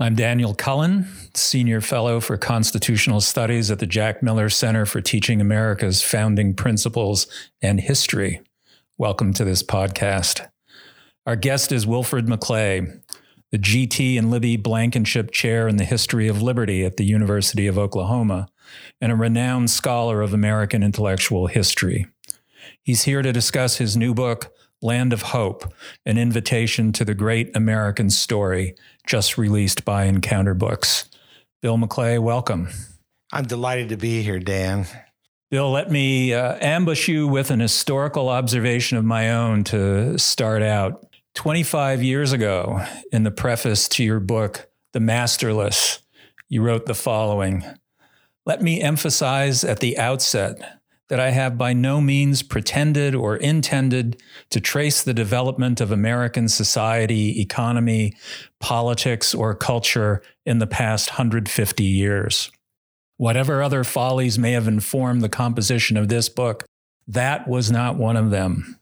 I'm Daniel Cullen, Senior Fellow for Constitutional Studies at the Jack Miller Center for Teaching America's Founding Principles and History. Welcome to this podcast. Our guest is Wilfred McClay, the GT and Libby Blankenship Chair in the History of Liberty at the University of Oklahoma, and a renowned scholar of American intellectual history. He's here to discuss his new book, Land of Hope, an invitation to the great American story, just released by Encounter Books. Bill McClay, welcome. I'm delighted to be here, Dan. Bill, let me uh, ambush you with an historical observation of my own to start out. 25 years ago, in the preface to your book, The Masterless, you wrote the following Let me emphasize at the outset that I have by no means pretended or intended to trace the development of American society, economy, politics, or culture in the past 150 years. Whatever other follies may have informed the composition of this book, that was not one of them.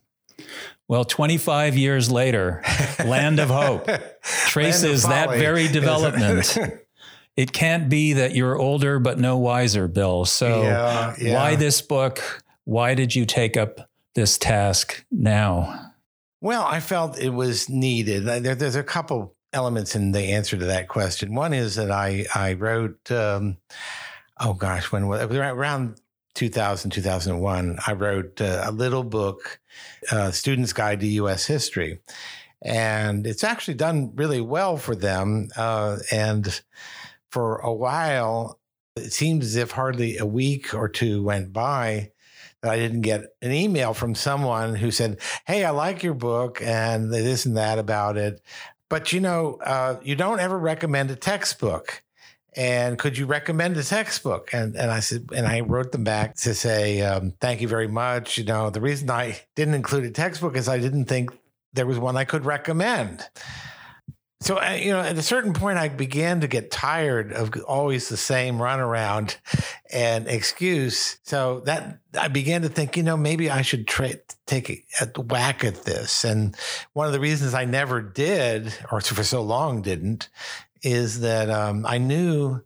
Well, 25 years later, Land of Hope traces of that very development. it can't be that you're older but no wiser, Bill. So yeah, yeah. why this book? Why did you take up this task now? Well, I felt it was needed. There, there's a couple elements in the answer to that question. One is that I I wrote, um, oh gosh, when was it around 2000 2001. I wrote uh, a little book, uh, Student's Guide to U.S. History, and it's actually done really well for them. Uh, and for a while, it seems as if hardly a week or two went by that I didn't get an email from someone who said, Hey, I like your book and this and that about it. But you know, uh, you don't ever recommend a textbook. And could you recommend a textbook? And and I said, and I wrote them back to say, um, thank you very much. You know, the reason I didn't include a textbook is I didn't think there was one I could recommend. So, uh, you know, at a certain point, I began to get tired of always the same runaround and excuse. So that I began to think, you know, maybe I should tra- take a, whack at this. And one of the reasons I never did, or for so long didn't, is that um, I knew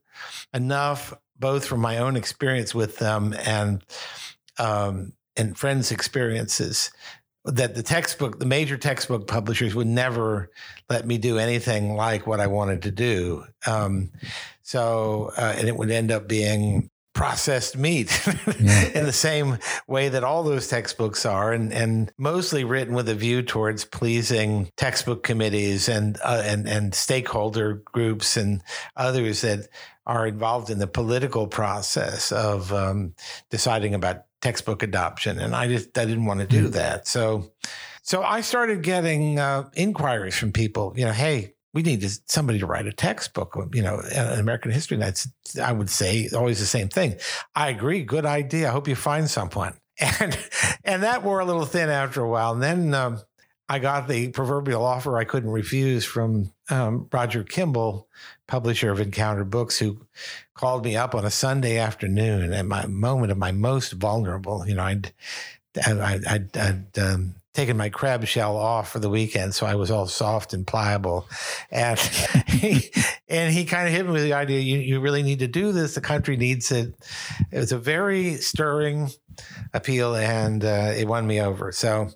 enough, both from my own experience with them and um, and friends' experiences, that the textbook, the major textbook publishers would never let me do anything like what I wanted to do. Um, so, uh, and it would end up being processed meat yeah. in the same way that all those textbooks are, and, and mostly written with a view towards pleasing textbook committees and uh, and and stakeholder groups and others that are involved in the political process of um, deciding about textbook adoption, and I just I didn't want to do mm. that. So, so I started getting uh, inquiries from people. You know, hey, we need to, somebody to write a textbook. You know, in American history. That's I would say always the same thing. I agree. Good idea. I hope you find someone. And and that wore a little thin after a while. And then um, I got the proverbial offer I couldn't refuse from um, Roger Kimball, publisher of Encounter Books, who called me up on a Sunday afternoon at my moment of my most vulnerable. You know, I'd I, I'd, I'd um, taken my crab shell off for the weekend, so I was all soft and pliable, and he, and he kind of hit me with the idea: you you really need to do this. The country needs it. It was a very stirring appeal, and uh, it won me over. So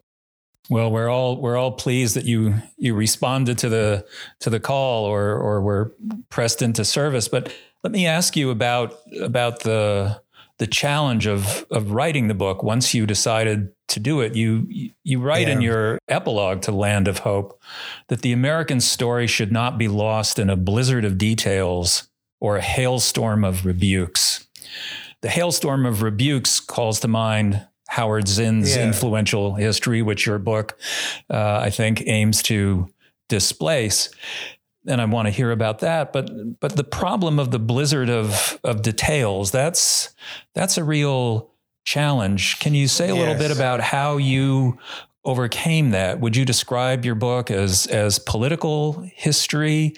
well, we're all we're all pleased that you you responded to the to the call or or were pressed into service. But let me ask you about about the the challenge of of writing the book once you decided to do it. You you write yeah. in your epilogue to Land of Hope that the American story should not be lost in a blizzard of details or a hailstorm of rebukes. The hailstorm of rebukes calls to mind Howard Zinn's yeah. influential history, which your book, uh, I think, aims to displace. And I want to hear about that. But but the problem of the blizzard of of details that's that's a real challenge. Can you say a yes. little bit about how you overcame that? Would you describe your book as as political history,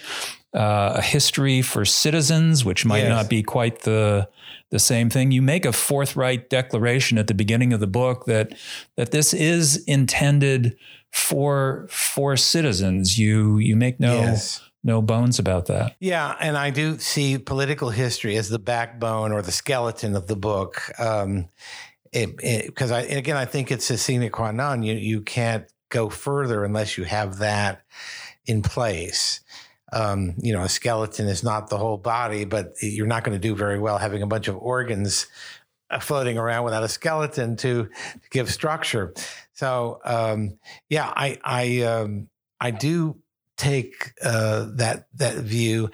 uh, a history for citizens, which might yes. not be quite the the same thing. You make a forthright declaration at the beginning of the book that that this is intended for for citizens. You you make no yes. no bones about that. Yeah, and I do see political history as the backbone or the skeleton of the book. Um, because I again, I think it's a sine qua non. You you can't go further unless you have that in place. Um, you know, a skeleton is not the whole body, but you're not going to do very well having a bunch of organs uh, floating around without a skeleton to, to give structure. So, um, yeah, I I um, I do take uh, that that view.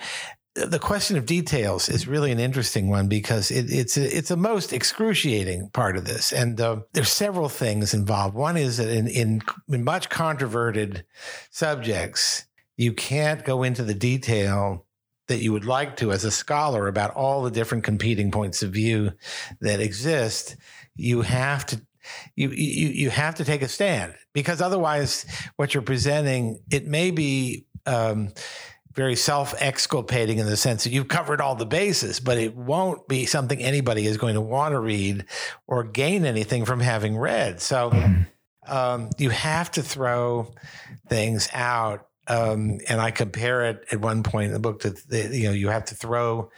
The question of details is really an interesting one because it, it's a, it's a most excruciating part of this, and uh, there's several things involved. One is that in, in in much controverted subjects, you can't go into the detail that you would like to as a scholar about all the different competing points of view that exist. You have to you you you have to take a stand because otherwise, what you're presenting it may be. Um, very self exculpating in the sense that you've covered all the bases, but it won't be something anybody is going to want to read or gain anything from having read. So um, you have to throw things out. Um, and I compare it at one point in the book to, you know, you have to throw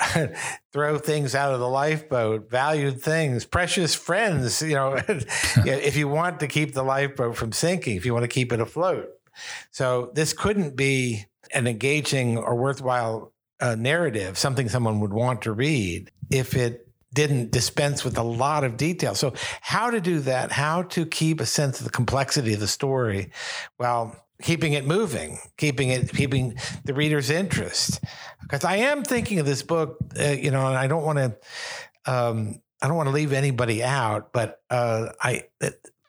throw things out of the lifeboat, valued things, precious friends. You know, if you want to keep the lifeboat from sinking, if you want to keep it afloat. So this couldn't be an engaging or worthwhile uh, narrative, something someone would want to read if it didn't dispense with a lot of detail. So how to do that, how to keep a sense of the complexity of the story while keeping it moving, keeping it, keeping the reader's interest. Because I am thinking of this book, uh, you know, and I don't want to, um, I don't want to leave anybody out, but uh, I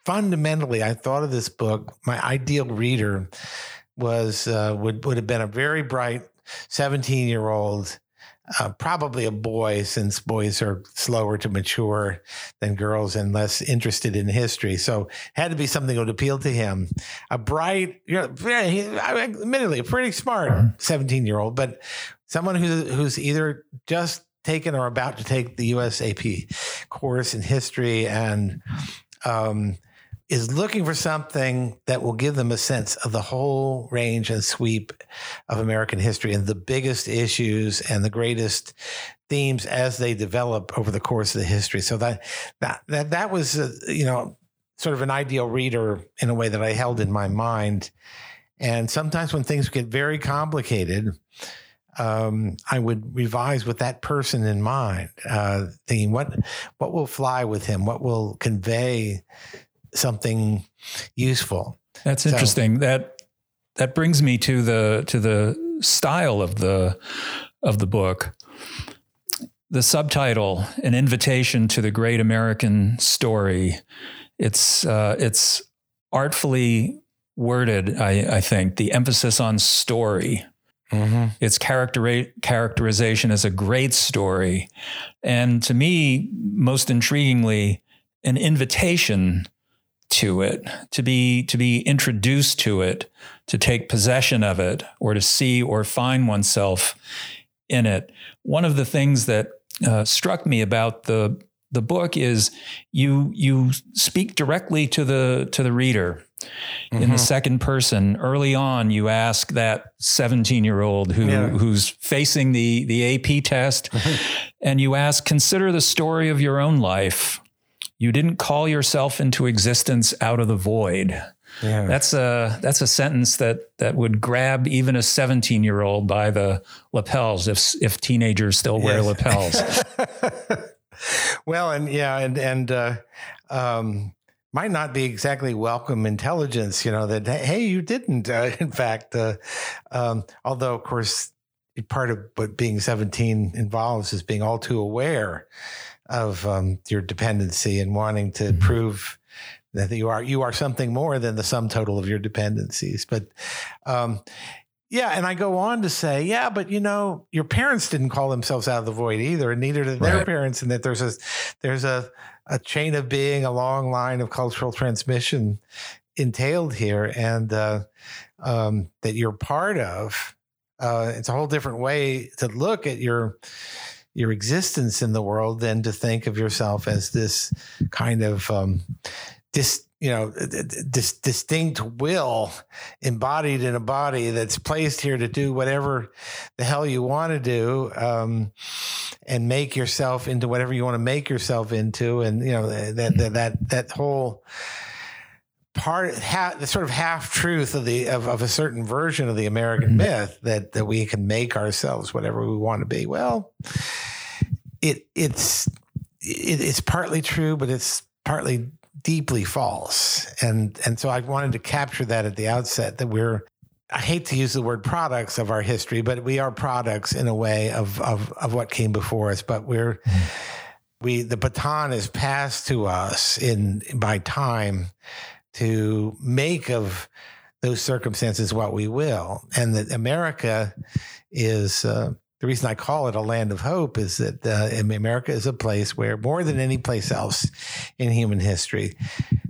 fundamentally I thought of this book. My ideal reader was uh, would would have been a very bright seventeen year old uh, probably a boy, since boys are slower to mature than girls and less interested in history. So had to be something that would appeal to him. A bright, you know, yeah, very, admittedly, a pretty smart 17 year old, but someone who, who's either just taken or about to take the USAP course in history and um, is looking for something that will give them a sense of the whole range and sweep of American history and the biggest issues and the greatest themes as they develop over the course of the history. So that that that that was uh, you know sort of an ideal reader in a way that I held in my mind. And sometimes when things get very complicated, um, I would revise with that person in mind, uh, thinking what what will fly with him, what will convey something useful. That's interesting. So, that that brings me to the to the style of the of the book. The subtitle, "An Invitation to the Great American Story." It's uh, it's artfully worded. I, I think the emphasis on story. Mm-hmm. Its character characterization as a great story, and to me, most intriguingly, an invitation to it, to be to be introduced to it, to take possession of it, or to see or find oneself in it. One of the things that uh, struck me about the the book is you you speak directly to the to the reader mm-hmm. in the mm-hmm. second person early on you ask that 17 year old who yeah. who's facing the the AP test and you ask consider the story of your own life you didn't call yourself into existence out of the void. Yeah. That's a that's a sentence that that would grab even a 17 year old by the lapels if if teenagers still wear yes. lapels. well, and yeah, and and uh, um, might not be exactly welcome intelligence. You know that hey, you didn't. Uh, in fact, uh, um, although of course part of what being 17 involves is being all too aware of um, your dependency and wanting to mm-hmm. prove that you are you are something more than the sum total of your dependencies. But um, yeah, and I go on to say, yeah, but you know, your parents didn't call themselves out of the void either, and neither did their right. parents, and that there's a there's a a chain of being, a long line of cultural transmission entailed here, and uh, um, that you're part of. Uh, it's a whole different way to look at your your existence in the world than to think of yourself as this kind of um, dis, you know, distinct will embodied in a body that's placed here to do whatever the hell you want to do, um, and make yourself into whatever you want to make yourself into, and you know that that that that whole part ha, the sort of half truth of the of, of a certain version of the American mm-hmm. myth that that we can make ourselves whatever we want to be. Well, it it's it, it's partly true, but it's partly deeply false. And and so I wanted to capture that at the outset that we're I hate to use the word products of our history, but we are products in a way of of of what came before us. But we're we the baton is passed to us in by time to make of those circumstances what we will, and that America is uh, the reason I call it a land of hope is that uh, America is a place where, more than any place else in human history,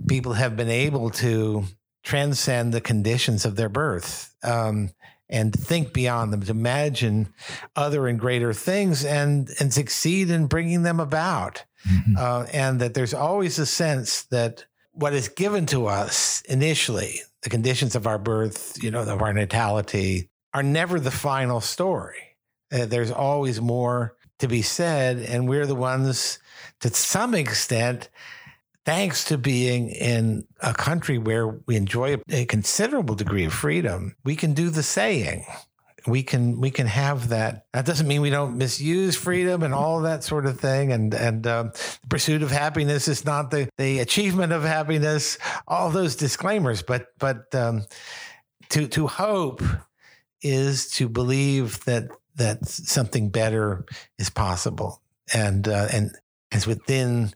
people have been able to transcend the conditions of their birth um, and think beyond them, to imagine other and greater things, and and succeed in bringing them about. Mm-hmm. Uh, and that there's always a sense that what is given to us initially, the conditions of our birth, you know, of our natality, are never the final story uh, there's always more to be said. And we're the ones, to some extent, thanks to being in a country where we enjoy a considerable degree of freedom, we can do the saying. We can we can have that. That doesn't mean we don't misuse freedom and all that sort of thing. And and um, the pursuit of happiness is not the the achievement of happiness. All those disclaimers, but but um, to to hope is to believe that that something better is possible and uh, and is within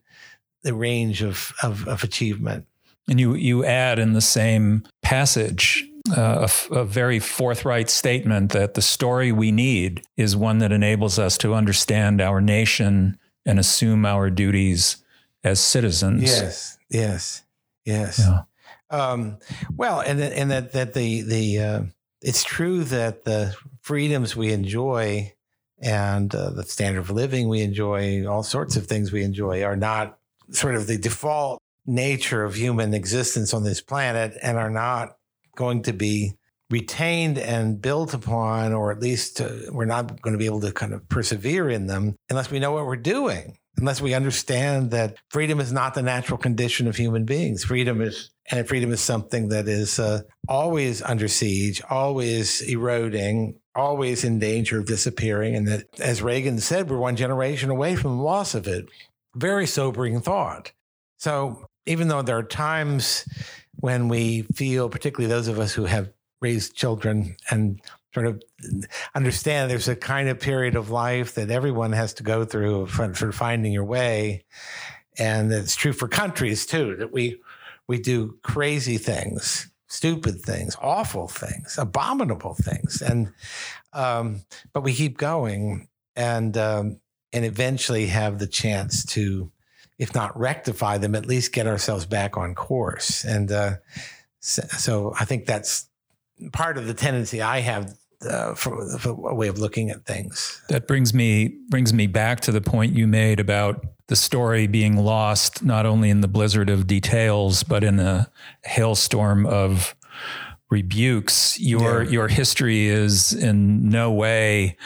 the range of, of, of achievement. And you you add in the same passage a, a, very forthright statement that the story we need is one that enables us to understand our nation and assume our duties as citizens. Yes, yes, yes. Yeah. Um, well, and and that that the the uh, it's true that the freedoms we enjoy and uh, the standard of living we enjoy, all sorts of things we enjoy, are not sort of the default nature of human existence on this planet and are not going to be retained and built upon, or at least uh, we're not going to be able to kind of persevere in them unless we know what we're doing unless we understand that freedom is not the natural condition of human beings. Freedom is, and freedom is something that is uh, always under siege, always eroding, always in danger of disappearing. And that, as Reagan said, we're one generation away from the loss of it. Very sobering thought. So, even though there are times when we feel, particularly those of us who have raised children and sort of understand there's a kind of period of life that everyone has to go through for, for finding your way. And it's true for countries too, that we we do crazy things, stupid things, awful things, abominable things. And um, but we keep going and um, and eventually have the chance to, if not rectify them, at least get ourselves back on course. And uh, so, so I think that's part of the tendency I have uh, for, for, a way of looking at things. That brings me brings me back to the point you made about the story being lost not only in the blizzard of details but in a hailstorm of rebukes. Your yeah. your history is in no way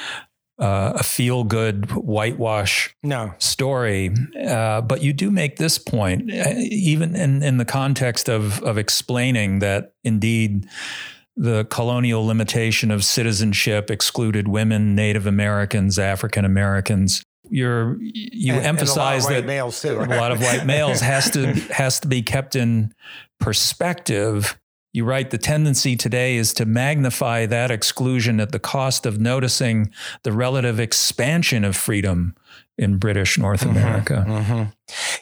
uh, a feel good whitewash no. story. Uh, but you do make this point, uh, even in, in the context of, of explaining that indeed the colonial limitation of citizenship excluded women, Native Americans, African Americans. You're, you and, emphasize and that males too. a lot of white males has to has to be kept in perspective. You write the tendency today is to magnify that exclusion at the cost of noticing the relative expansion of freedom in British North mm-hmm, America. Mm-hmm.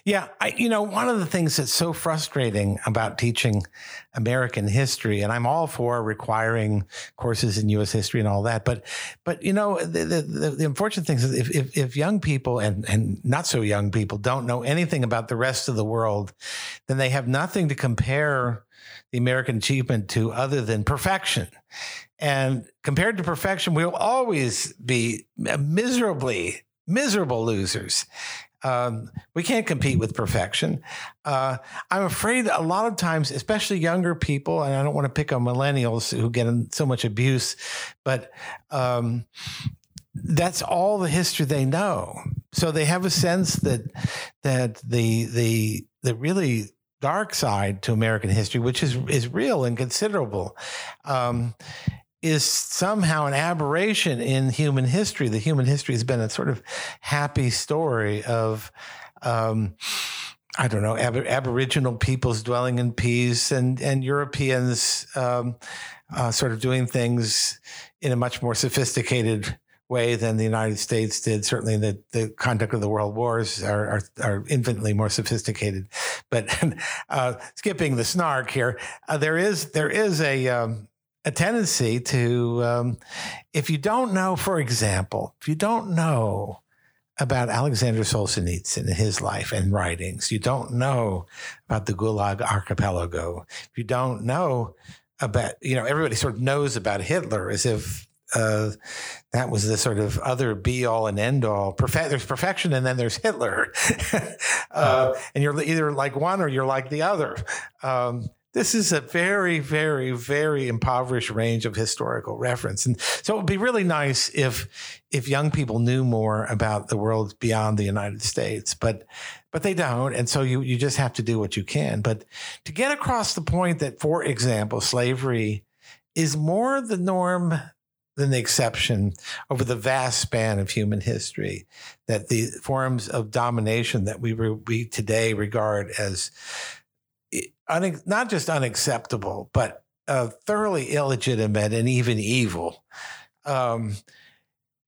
Yeah, I, you know, one of the things that's so frustrating about teaching American history, and I'm all for requiring courses in U.S. history and all that, but but you know, the the, the unfortunate thing is if, if, if young people and and not so young people don't know anything about the rest of the world, then they have nothing to compare the American achievement to other than perfection. And compared to perfection, we'll always be miserably miserable losers. Um, we can't compete with perfection. Uh, I'm afraid a lot of times, especially younger people, and I don't want to pick on millennials who get so much abuse, but um, that's all the history they know. So they have a sense that that the the the really dark side to American history, which is is real and considerable, um, is somehow an aberration in human history. The human history has been a sort of happy story of. Um, I don't know, ab- Aboriginal peoples dwelling in peace and, and Europeans um, uh, sort of doing things in a much more sophisticated way than the United States did. Certainly, the, the conduct of the world wars are, are, are infinitely more sophisticated. But uh, skipping the snark here, uh, there is there is a um, a tendency to, um, if you don't know, for example, if you don't know about Alexander Solzhenitsyn and his life and writings, you don't know about the Gulag Archipelago, if you don't know about, you know, everybody sort of knows about Hitler as if uh, that was the sort of other be all and end all. Perfe- there's perfection and then there's Hitler. uh, and you're either like one or you're like the other. Um, this is a very, very, very impoverished range of historical reference. And so it would be really nice if if young people knew more about the world beyond the United States. But but they don't. And so you you just have to do what you can. But to get across the point that, for example, slavery is more the norm than the exception over the vast span of human history, that the forms of domination that we, re- we today regard as un- not just unacceptable, but uh, thoroughly illegitimate and even evil. Um,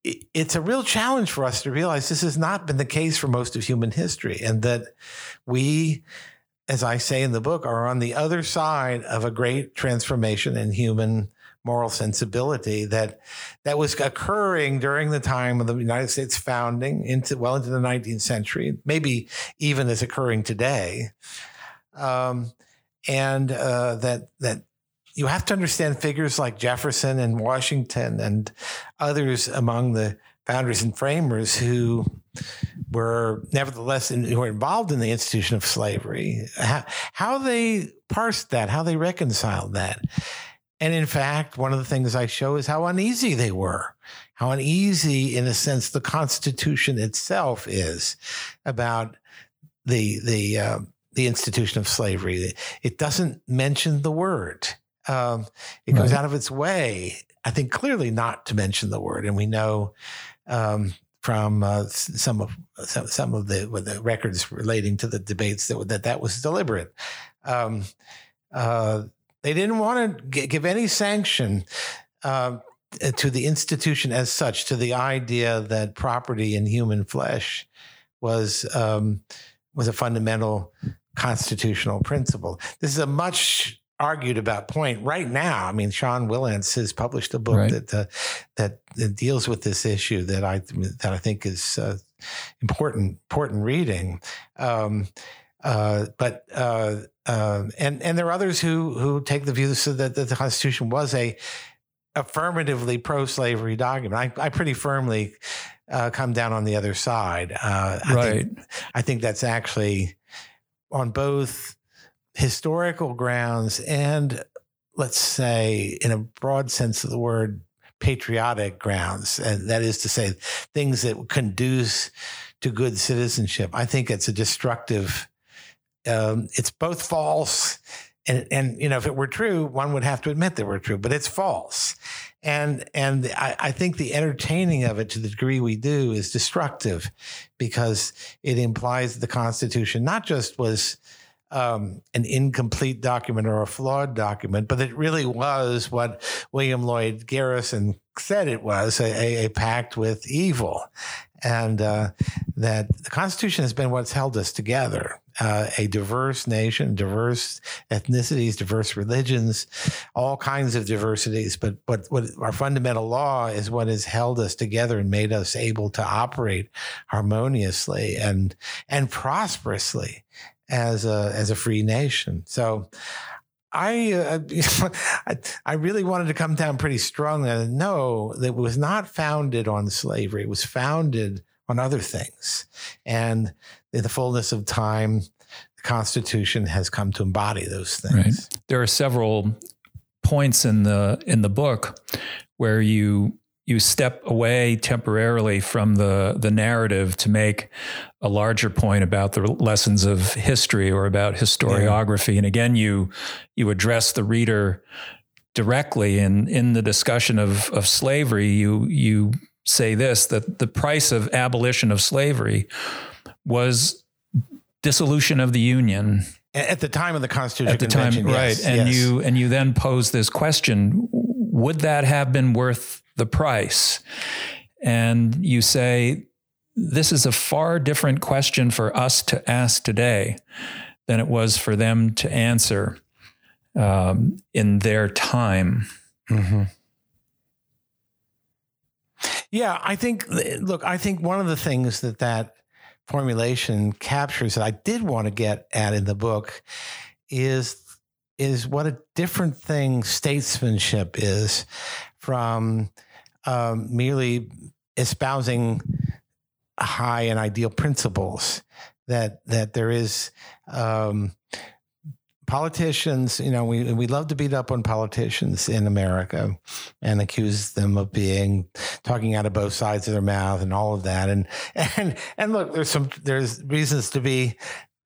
it, it's a real challenge for us to realize this has not been the case for most of human history, and that we, as I say in the book, are on the other side of a great transformation in human moral sensibility that that was occurring during the time of the United States founding into well into the 19th century, maybe even is occurring today um, and uh, that that you have to understand figures like Jefferson and Washington and others among the founders and framers who were nevertheless in, who were involved in the institution of slavery, how, how they parsed that, how they reconciled that. And in fact, one of the things I show is how uneasy they were, how uneasy, in a sense, the Constitution itself is about the the uh, the institution of slavery. It doesn't mention the word. Um, it goes right. out of its way, I think, clearly not to mention the word. And we know um, from uh, some of some, some of the, the records relating to the debates that that, that was deliberate. Um, uh, they didn't want to give any sanction uh, to the institution as such, to the idea that property in human flesh was um, was a fundamental constitutional principle. This is a much argued about point right now. I mean, Sean Wilentz has published a book right. that, uh, that, that deals with this issue that I that I think is uh, important important reading. Um, uh, but uh, um, and and there are others who who take the view that, that the Constitution was a affirmatively pro-slavery document. I, I pretty firmly uh, come down on the other side. Uh, I right. Think, I think that's actually on both historical grounds and let's say in a broad sense of the word patriotic grounds. And that is to say things that conduce to good citizenship. I think it's a destructive um, it's both false and and you know if it were true one would have to admit that we're true but it's false and and I, I, think the entertaining of it to the degree we do is destructive because it implies the Constitution not just was um, an incomplete document or a flawed document, but it really was what William Lloyd Garrison said it was a, a pact with evil. And uh, that the Constitution has been what's held us together. Uh, a diverse nation, diverse ethnicities, diverse religions, all kinds of diversities. But but what our fundamental law is what has held us together and made us able to operate harmoniously and and prosperously as a as a free nation. So I, uh, I really wanted to come down pretty strongly and know that it was not founded on slavery. It was founded on other things. And in the fullness of time, the Constitution has come to embody those things. Right. There are several points in the in the book where you you step away temporarily from the the narrative to make a larger point about the lessons of history or about historiography. Yeah. And again, you you address the reader directly in in the discussion of of slavery. You you say this that the price of abolition of slavery was dissolution of the union at the time of the Constitution at the time, yes, right? And yes. you and you then pose this question: Would that have been worth the price? And you say, this is a far different question for us to ask today than it was for them to answer um, in their time. Mm-hmm. Yeah, I think. Look, I think one of the things that that formulation captures that I did want to get at in the book is is what a different thing statesmanship is from um, merely espousing high and ideal principles. That that there is um, politicians, you know, we we love to beat up on politicians in America and accuse them of being talking out of both sides of their mouth and all of that. And and and look, there's some there's reasons to be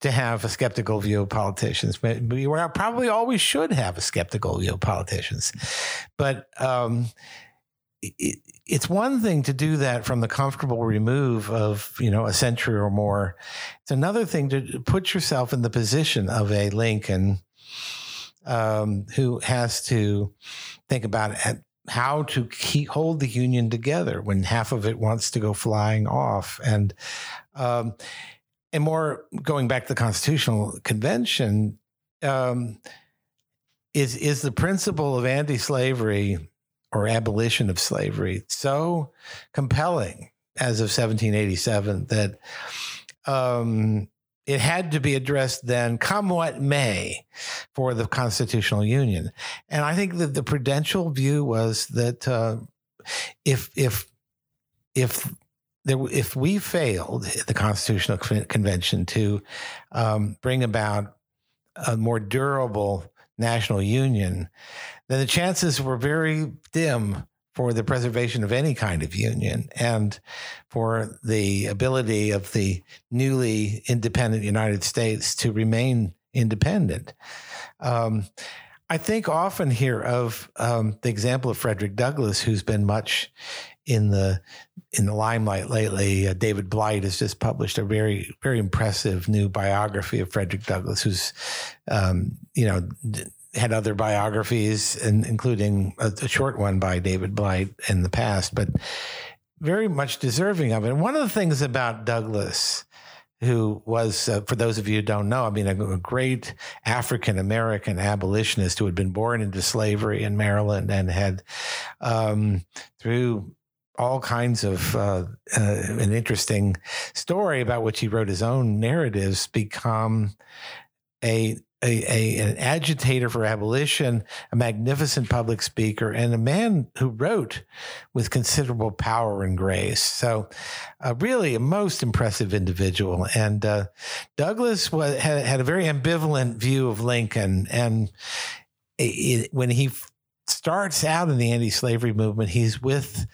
to have a skeptical view of politicians, but we probably always should have a skeptical view of politicians. But um, it, it's one thing to do that from the comfortable remove of you know a century or more. It's another thing to put yourself in the position of a Lincoln um, who has to think about how to keep, hold the union together when half of it wants to go flying off and um, and more going back to the constitutional convention um, is is the principle of anti-slavery or abolition of slavery so compelling as of 1787 that um, it had to be addressed then, come what may, for the constitutional union. And I think that the prudential view was that uh, if if if there, if we failed the Constitutional Convention to um, bring about a more durable national union, then the chances were very dim for the preservation of any kind of union and for the ability of the newly independent United States to remain independent. Um, I think often here of um, the example of Frederick Douglass, who's been much in the in the limelight lately. Uh, David Blight has just published a very very impressive new biography of Frederick Douglass, who's um, you know had other biographies, and including a, a, short one by David Blight in the past, but very much deserving of it. And one of the things about Douglass, who was, uh, for those of you who don't know, I mean, a, a great African American abolitionist who had been born into slavery in Maryland and had, um, through all kinds of uh, uh, an interesting story about which he wrote his own narratives, become a a, a, an agitator for abolition, a magnificent public speaker, and a man who wrote with considerable power and grace. So, uh, really, a most impressive individual. And uh, Douglass was, had, had a very ambivalent view of Lincoln. And it, when he starts out in the anti-slavery movement, he's with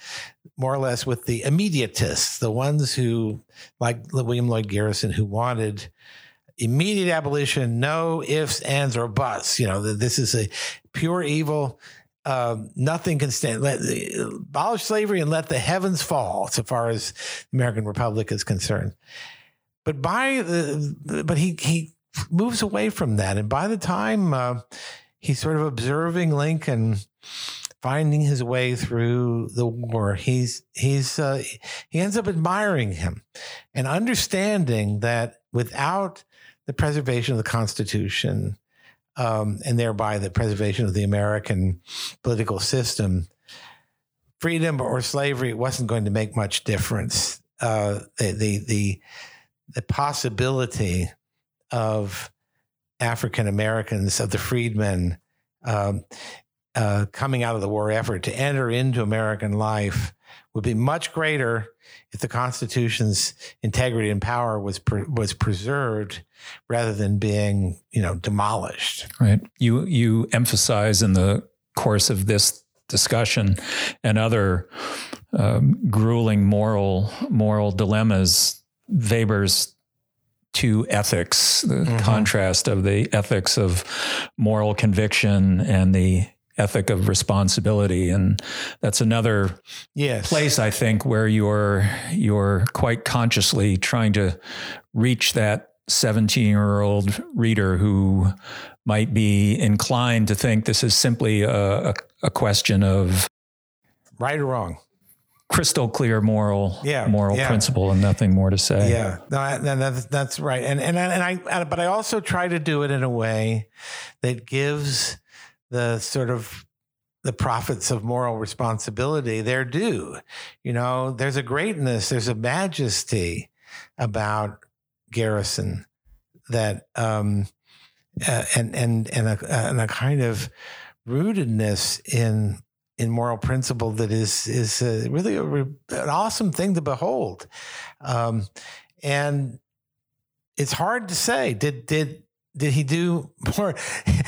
more or less with the immediatists, the ones who, like William Lloyd Garrison, who wanted immediate abolition, no ifs, ands, or buts. You know, this is a pure evil. Um, nothing can stand. Let abolish slavery and let the heavens fall, so far as the American Republic is concerned. But by the, but he he moves away from that, and by the time uh, he's sort of observing Lincoln finding his way through the war, he's he's uh, he ends up admiring him and understanding that without the preservation of the Constitution um, and thereby the preservation of the American political system, freedom or slavery wasn't going to make much difference. Uh, the, the, the the possibility of African Americans of the freedmen um, uh, coming out of the war effort to enter into American life would be much greater if the Constitution's integrity and power was pre- was preserved rather than being you know demolished. Right. You you emphasize in the course of this discussion and other um, grueling moral moral dilemmas Weber's two ethics, the mm-hmm. contrast of the ethics of moral conviction and the ethic of responsibility and that's another yes. place i think where you're you're quite consciously trying to reach that 17 year old reader who might be inclined to think this is simply a, a, a question of right or wrong crystal clear moral yeah, moral yeah. principle and nothing more to say. Yeah, no, that's that's right. And and and I but I also try to do it in a way that gives the sort of the prophets of moral responsibility their due. You know, there's a greatness, there's a majesty about Garrison that um uh, and and and a, and a kind of rootedness in in moral principle that is is uh, really a, an awesome thing to behold, um, and it's hard to say. Did did did he do more?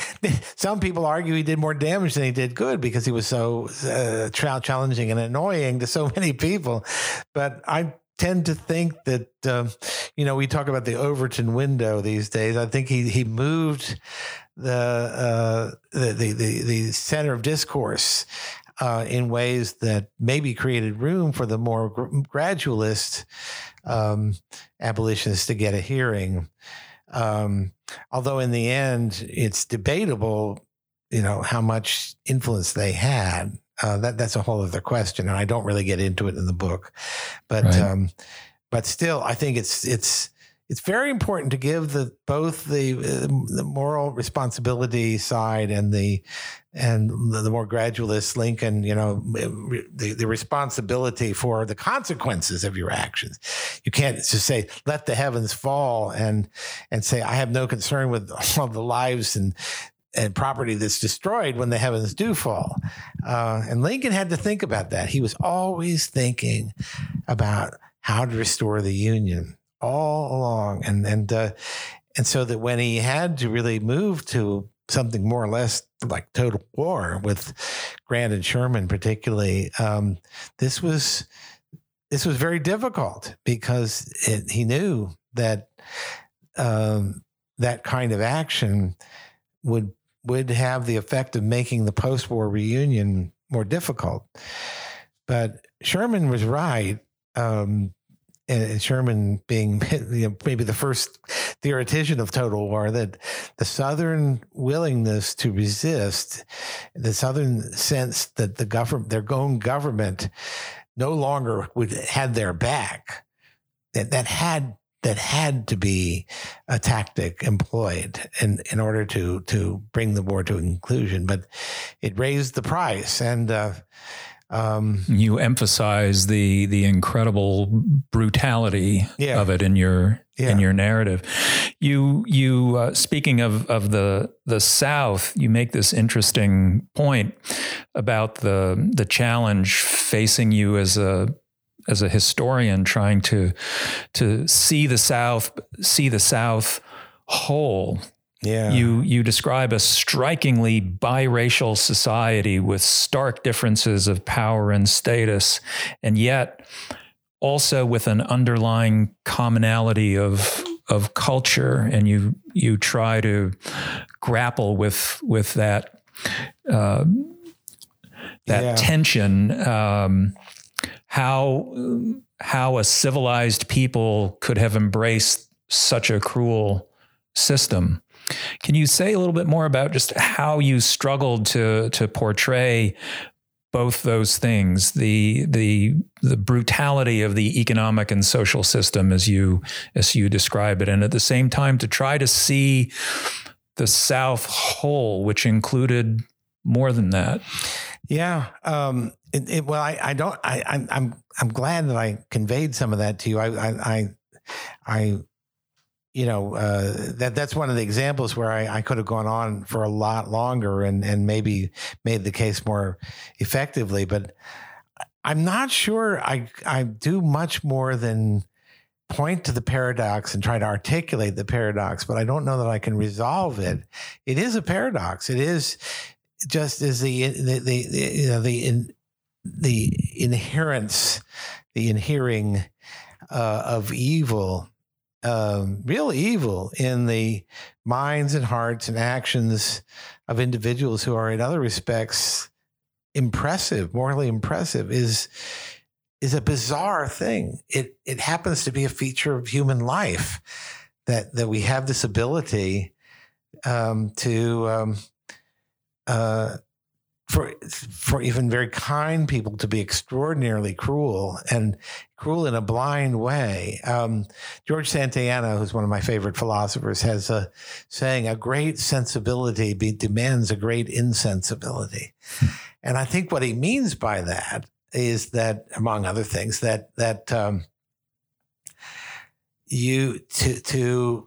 some people argue he did more damage than he did good because he was so uh, challenging and annoying to so many people. But I tend to think that um, you know we talk about the Overton window these days. I think he he moved the uh, the the the center of discourse uh, in ways that maybe created room for the more gradualist um, abolitionists to get a hearing. Um, although in the end, it's debatable, you know, how much influence they had. Uh, that that's a whole other question, and I don't really get into it in the book. But right. um, but still, I think it's it's it's very important to give the both the uh, the moral responsibility side and the and the, the, more gradualist Lincoln, you know, the, the responsibility for the consequences of your actions. You can't just say, let the heavens fall and, and say, I have no concern with all the lives and, and property that's destroyed when the heavens do fall. Uh, and Lincoln had to think about that. He was always thinking about how to restore the Union all along. And, and, uh, and so that when he had to really move to something more or less like total war with Grant and Sherman, particularly. Um, this was this was very difficult because it, he knew that um, that kind of action would would have the effect of making the post-war reunion more difficult. But Sherman was right. Um, and Sherman being you know, maybe the first theoretician of total war, that the Southern willingness to resist, the Southern sense that the government, their own government, no longer would had their back, that that had that had to be a tactic employed in, in order to to bring the war to a conclusion, but it raised the price and. Uh, um, you emphasize the the incredible brutality yeah. of it in your yeah. in your narrative. You you uh, speaking of of the the South, you make this interesting point about the the challenge facing you as a as a historian trying to to see the South see the South whole yeah. You you describe a strikingly biracial society with stark differences of power and status, and yet also with an underlying commonality of of culture, and you you try to grapple with with that uh, that yeah. tension. Um, how how a civilized people could have embraced such a cruel system. Can you say a little bit more about just how you struggled to to portray both those things the the the brutality of the economic and social system as you as you describe it and at the same time to try to see the south whole which included more than that? Yeah um, it, it, well I, I don't I, I'm, I'm I'm glad that I conveyed some of that to you. I I I, I you know uh, that that's one of the examples where I, I, could have gone on for a lot longer and and maybe made the case more effectively. But I'm not sure I I do much more than point to the paradox and try to articulate the paradox, but I don't know that I can resolve it. It is a paradox. It is just as the the the, the you know the in, the inherence, the inhering uh, of evil, um, real evil in the minds and hearts and actions of individuals who are in other respects impressive, morally impressive, is is a bizarre thing. It it happens to be a feature of human life that that we have this ability um, to um, uh, for for even very kind people to be extraordinarily cruel and cruel in a blind way. Um, George Santayana, who's one of my favorite philosophers, has a saying: "A great sensibility be, demands a great insensibility," and I think what he means by that is that, among other things, that that um, you to to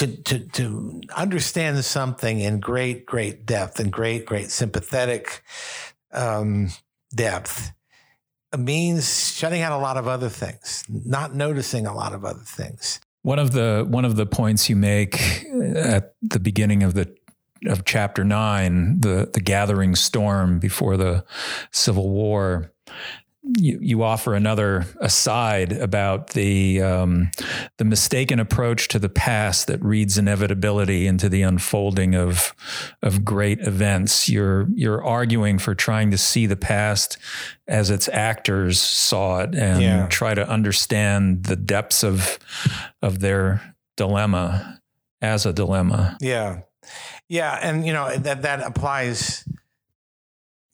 to, to, to understand something in great, great depth and great, great sympathetic um, depth means shutting out a lot of other things, not noticing a lot of other things. One of the one of the points you make at the beginning of the of chapter nine, the the gathering storm before the Civil War, you, you offer another aside about the um, the mistaken approach to the past that reads inevitability into the unfolding of of great events. You're you're arguing for trying to see the past as its actors saw it and yeah. try to understand the depths of of their dilemma as a dilemma. Yeah, yeah, and you know that that applies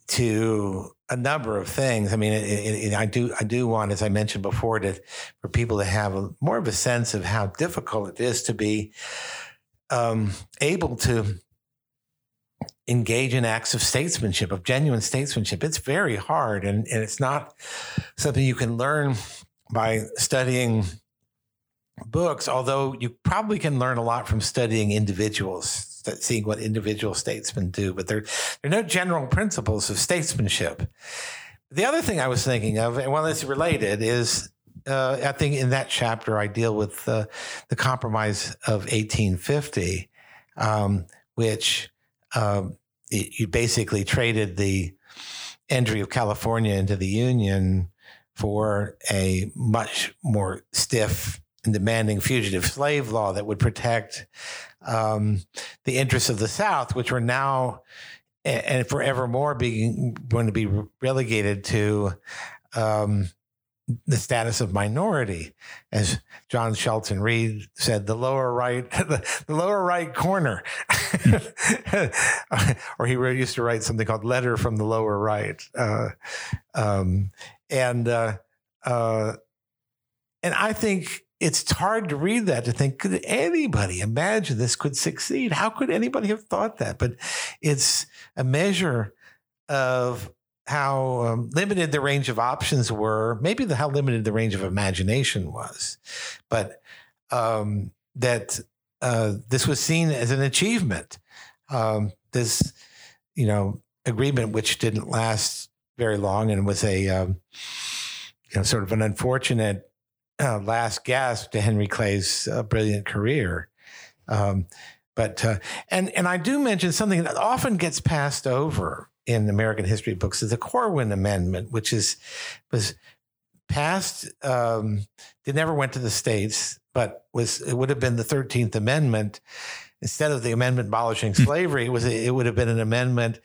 to a number of things. I mean, it, it, I do I do want, as I mentioned before, to for people to have a, more of a sense of how difficult it is to be um, able to engage in acts of statesmanship, of genuine statesmanship. It's very hard, and, and it's not something you can learn by studying books. Although you probably can learn a lot from studying individuals seeing what individual statesmen do, but there, there are no general principles of statesmanship. The other thing I was thinking of, and one it's related, is uh, I think in that chapter I deal with uh, the Compromise of 1850, um, which um, it, you basically traded the entry of California into the Union for a much more stiff and demanding fugitive slave law that would protect um, the interests of the South, which were now and forevermore being going to be relegated to um, the status of minority, as John Shelton Reed said, the lower right, the, lower right corner, or he used to write something called "Letter from the Lower Right," uh, um, and uh, uh, and I think it's hard to read that to think could anybody imagine this could succeed? How could anybody have thought that? But it's a measure of how um, limited the range of options were maybe the how limited the range of imagination was. But um, that uh, this was seen as an achievement. Um, this you know agreement which didn't last very long and was a um, you know sort of an unfortunate uh, last gasp to Henry Clay's uh, brilliant career. Um, but uh, and and I do mention something that often gets passed over in American history books is the Corwin Amendment, which is was passed. Um, it never went to the states, but was it would have been the Thirteenth Amendment instead of the amendment abolishing hmm. slavery. It was it would have been an amendment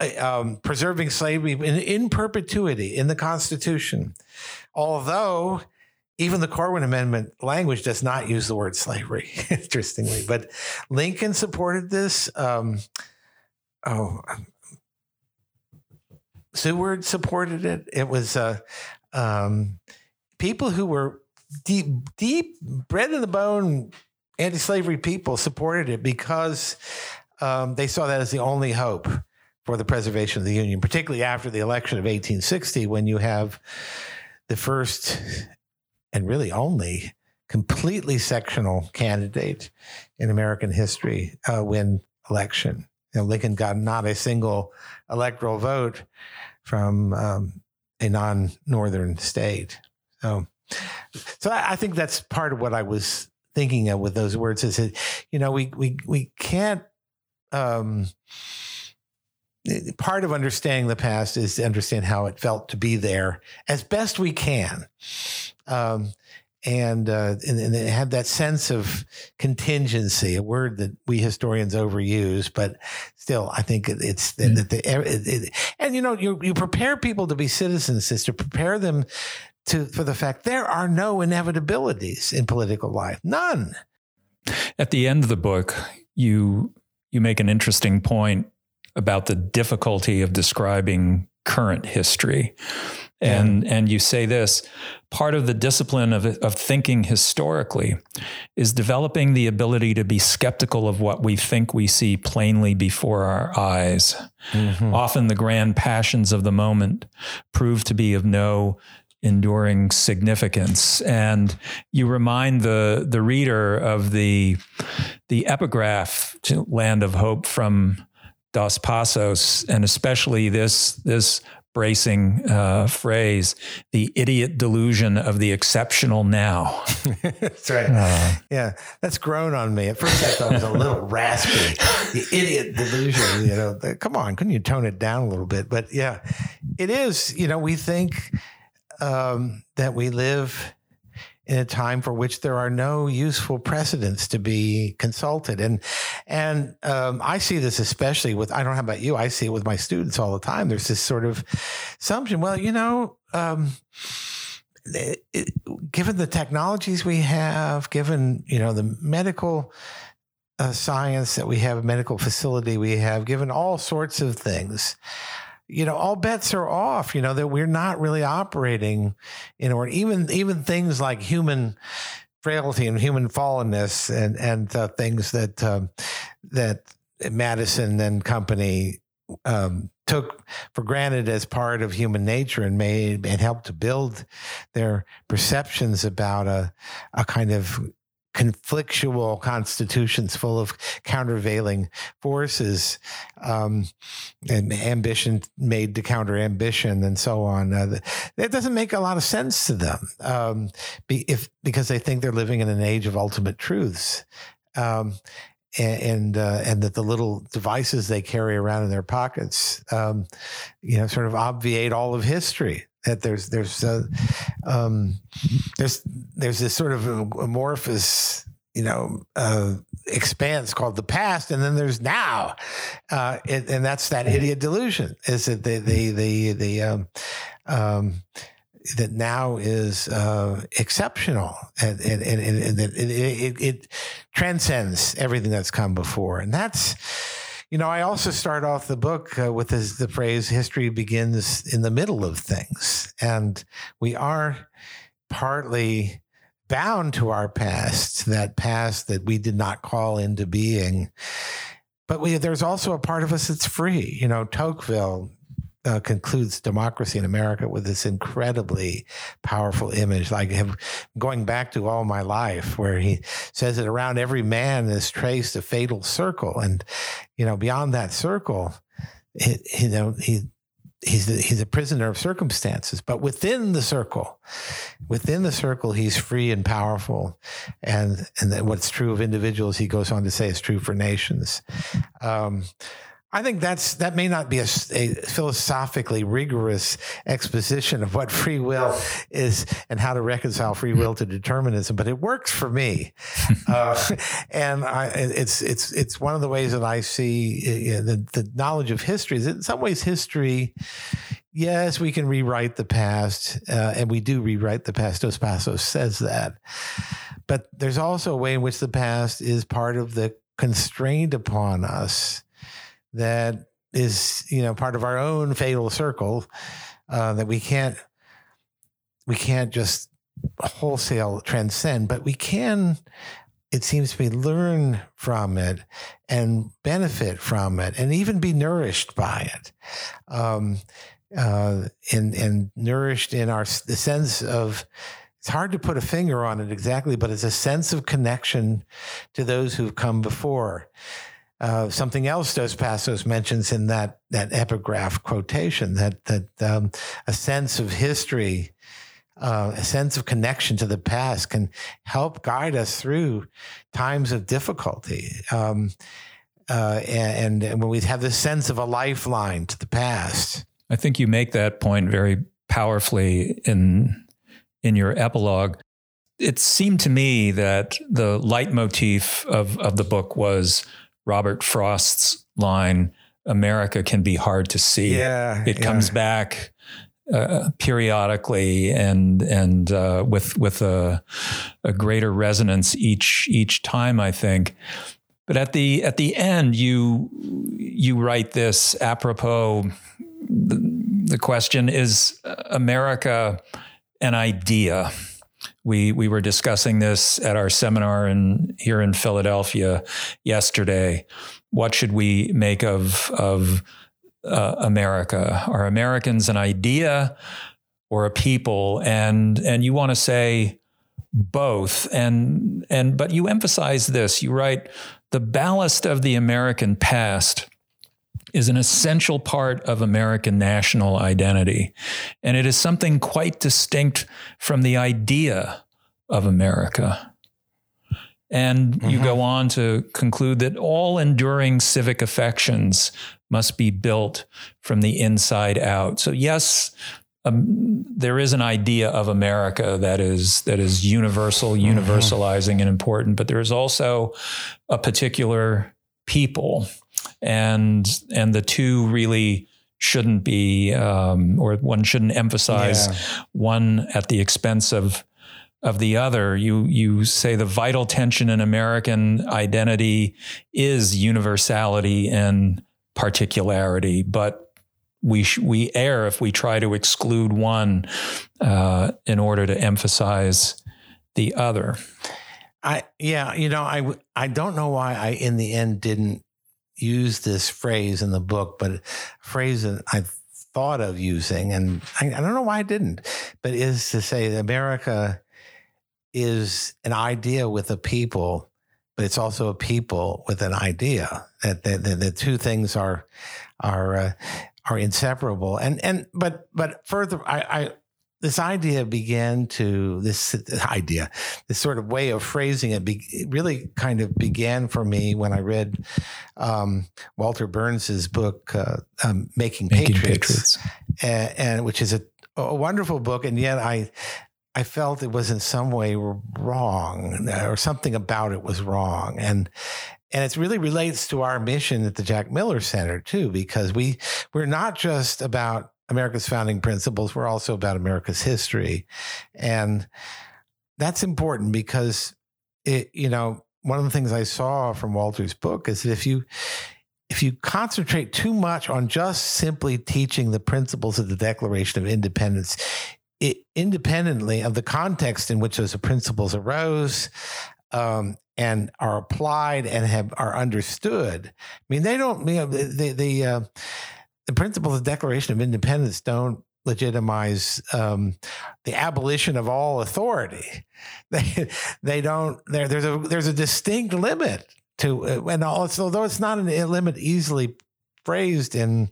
uh, um, preserving slavery in, in perpetuity in the Constitution, although even the Corwin Amendment language does not use the word slavery, interestingly. But Lincoln supported this. Um, oh, Seward supported it. It was uh, um, people who were deep, deep, bred in the bone anti-slavery people supported it because um, they saw that as the only hope for the preservation of the Union, particularly after the election of 1860, when you have the first and really only completely sectional candidate in American history uh, win election. know, Lincoln got not a single electoral vote from um, a non-northern state. So, so I think that's part of what I was thinking of with those words. Is that you know we we we can't. Um, part of understanding the past is to understand how it felt to be there as best we can. Um, and, uh, and, and it had that sense of contingency, a word that we historians overuse, but still, I think it's mm. that the, it, it, and you know you you prepare people to be citizens is to prepare them to for the fact there are no inevitabilities in political life, none. At the end of the book, you you make an interesting point about the difficulty of describing current history. And yeah. and you say this part of the discipline of, of thinking historically is developing the ability to be skeptical of what we think we see plainly before our eyes. Mm-hmm. Often the grand passions of the moment prove to be of no enduring significance. And you remind the the reader of the the epigraph to Land of Hope from Dos Passos, and especially this this bracing uh, phrase, the idiot delusion of the exceptional now. that's right. Uh, yeah, that's grown on me. At first, I thought it was a little raspy. The idiot delusion. You know, the, come on, couldn't you tone it down a little bit? But yeah, it is. You know, we think um, that we live in a time for which there are no useful precedents to be consulted. And and um, I see this especially with I don't know about you. I see it with my students all the time. There's this sort of assumption. Well, you know. Um, it, it, given the technologies we have, given you know the medical uh, science that we have, medical facility we have, given all sorts of things, you know, all bets are off, you know, that we're not really operating in order, even, even things like human frailty and human fallenness and, and uh, things that, um, that Madison and company, um, took for granted as part of human nature and made and helped to build their perceptions about a, a kind of conflictual constitutions full of countervailing forces, um, and ambition made to counter ambition, and so on. Uh, that doesn't make a lot of sense to them, um, be, if because they think they're living in an age of ultimate truths. Um, and uh, and, that the little devices they carry around in their pockets, um, you know, sort of obviate all of history that there's there's uh, um, there's there's this sort of amorphous you know uh, expanse called the past, and then there's now, uh, it, and that's that idiot delusion. Is that the the the the um, um, that now is uh, exceptional and, and, and, and it, it, it, transcends everything that's come before. And that's, you know, I also start off the book uh, with this, the phrase history begins in the middle of things. And we are partly bound to our past, that past that we did not call into being. But we, there's also a part of us that's free. You know, Tocqueville uh, concludes democracy in America with this incredibly powerful image, like him going back to all my life, where he says that around every man is traced a fatal circle, and you know beyond that circle, you know he. He's a, he's a prisoner of circumstances, but within the circle, within the circle, he's free and powerful, and and what's true of individuals, he goes on to say, is true for nations. Um, I think that's that may not be a, a, philosophically rigorous exposition of what free will is and how to reconcile free will to determinism, but it works for me, uh, and I, it's it's it's one of the ways that I see uh, the, the knowledge of history. Is in some ways history. Yes, we can rewrite the past, uh, and we do rewrite the past. Dos Passos says that, but there's also a way in which the past is part of the constraint upon us that is you know part of our own fatal circle uh, that we can't we can't just wholesale transcend, but we can. It seems to me learn from it and benefit from it, and even be nourished by it, um, uh, and and nourished in our the sense of it's hard to put a finger on it exactly, but it's a sense of connection to those who've come before uh, something else Dos Passos mentions in that that epigraph quotation that that um, a sense of history, uh, a sense of connection to the past can help guide us through times of difficulty. Um, uh, and, and when we have this sense of a lifeline to the past. I think you make that point very powerfully in in your epilogue. It seemed to me that the leitmotif of, of the book was Robert Frost's line, America can be hard to see. Yeah. It yeah. comes back uh, periodically and and uh, with with a, a greater resonance each each time, I think. But at the at the end, you you write this apropos. The, the question is America an idea? We we were discussing this at our seminar in here in Philadelphia yesterday. What should we make of of uh, America? Are Americans an idea or a people? And and you want to say both. And and but you emphasize this. You write the ballast of the American past is an essential part of American national identity. And it is something quite distinct from the idea of America. And mm-hmm. you go on to conclude that all enduring civic affections must be built from the inside out. So, yes, um, there is an idea of America that is that is universal, mm-hmm. universalizing, and important, but there is also a particular people and and the two really shouldn't be um, or one shouldn't emphasize yeah. one at the expense of of the other. You you say the vital tension in American identity is universality and particularity, but we sh- we err if we try to exclude one uh, in order to emphasize the other. I yeah, you know, I I don't know why I in the end didn't use this phrase in the book, but a phrase that I thought of using, and I, I don't know why I didn't, but is to say that America is an idea with a people, but it's also a people with an idea. That the, the, the two things are are uh, are inseparable. And and but but further, I, I this idea began to this idea this sort of way of phrasing it, be, it really kind of began for me when i read um, Walter Berns's book uh, um, making, making, patriots, patriots. And, and, which is a, a, wonderful book and yet i i felt it was in some way wrong or something about it was wrong and and it really relates to our mission at the jack miller center too because we we're not just about America's founding principles. We're also about America's history. And that's important because it, you know, one of the things I saw from Walter's book is that if you if you concentrate too much on just simply teaching the principles of the Declaration of Independence, it, independently of the context in which those principles arose, um, and are applied and have are understood. I mean, they don't. You know, the the uh, the principles of Declaration of Independence don't legitimize um, the abolition of all authority. They they don't. There's a there's a distinct limit to uh, and also although it's not a limit easily phrased in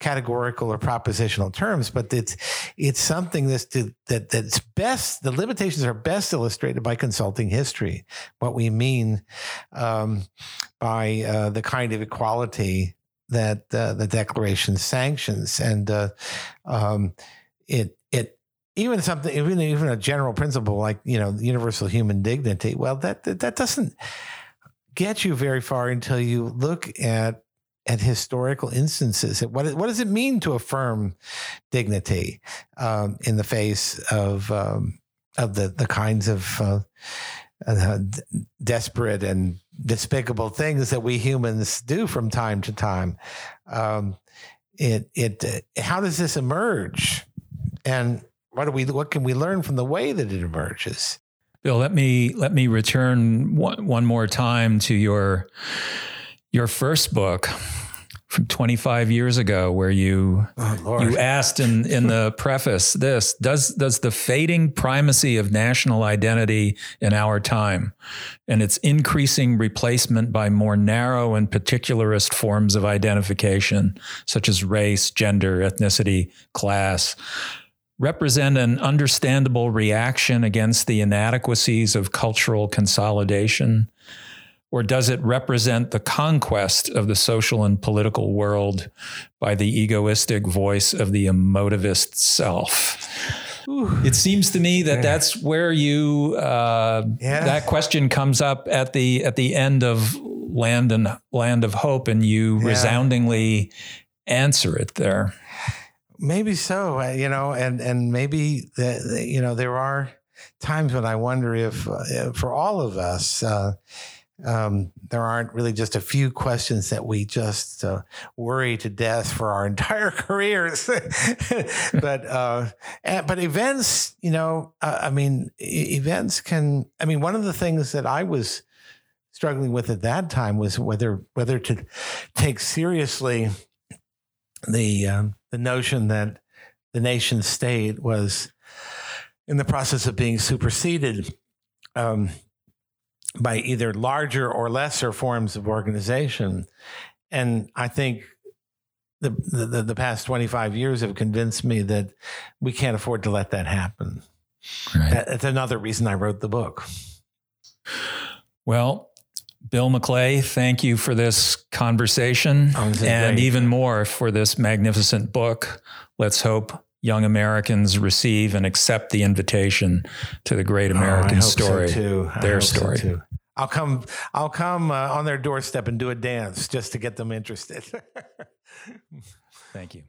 categorical or propositional terms, but it's it's something that's to, that that's best. The limitations are best illustrated by consulting history. What we mean um, by uh, the kind of equality that uh, the Declaration sanctions, and uh, um, it it even something even even a general principle like you know universal human dignity. Well, that that doesn't get you very far until you look at at historical instances. What what does it mean to affirm dignity um, in the face of um, of the the kinds of uh, uh, desperate and despicable things that we humans do from time to time. Um, it it uh, how does this emerge, and what do we what can we learn from the way that it emerges? Bill, let me let me return one, one more time to your your first book, from 25 years ago where you Oh, you asked in in the preface this does does the fading primacy of national identity in our time and its increasing replacement by more narrow and particularist forms of identification such as race gender ethnicity class represent an understandable reaction against the inadequacies of cultural consolidation or does it represent the conquest of the social and political world by the egoistic voice of the emotivist self? It seems to me that Yeah. that's where you uh, Yeah. that question comes up at the at the end of Land and Land of Hope, and you Yeah. resoundingly answer it there. Maybe so, uh, you know, and and maybe the- you know there are times when I wonder if uh, for all of us uh, um, there aren't really just a few questions that we just uh, worry to death for our entire careers, but uh, and, but events, you know, uh, I mean, e- events can. I mean, one of the things that I was struggling with at that time was whether whether to take seriously the um, the notion that the nation state was in the process of being superseded um, by either larger or lesser forms of organization, and I think. The, the the past 25 years have convinced me that we can't afford to let that happen. Right. That, that's another reason I wrote the book. Well, Bill McClay, thank you for this conversation Oh, this and great. even more for this magnificent book. Let's hope young Americans receive and accept the invitation to the great Oh, American so, story. too. I their so, story. too. I'll come. I'll come uh, on their doorstep and do a dance just to get them interested. Thank you.